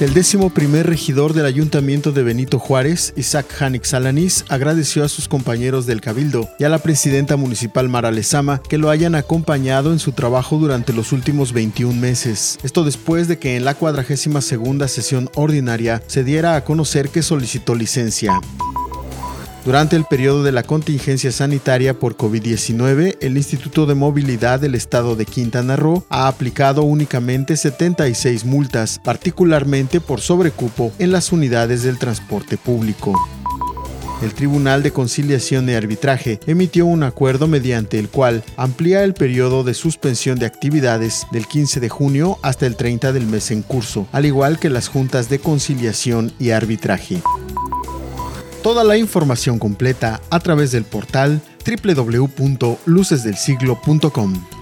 El décimo primer regidor del Ayuntamiento de Benito Juárez, Isaac Hanix Alanís, agradeció a sus compañeros del Cabildo y a la presidenta municipal Mara Lezama que lo hayan acompañado en su trabajo durante los últimos 21 meses. Esto después de que en la 42 segunda sesión ordinaria se diera a conocer que solicitó licencia. Durante el periodo de la contingencia sanitaria por COVID-19, el Instituto de Movilidad del Estado de Quintana Roo ha aplicado únicamente 76 multas, particularmente por sobrecupo en las unidades del transporte público. El Tribunal de Conciliación y Arbitraje emitió un acuerdo mediante el cual amplía el periodo de suspensión de actividades del 15 de junio hasta el 30 del mes en curso, al igual que las juntas de conciliación y arbitraje. Toda la información completa a través del portal www.lucesdelsiglo.com.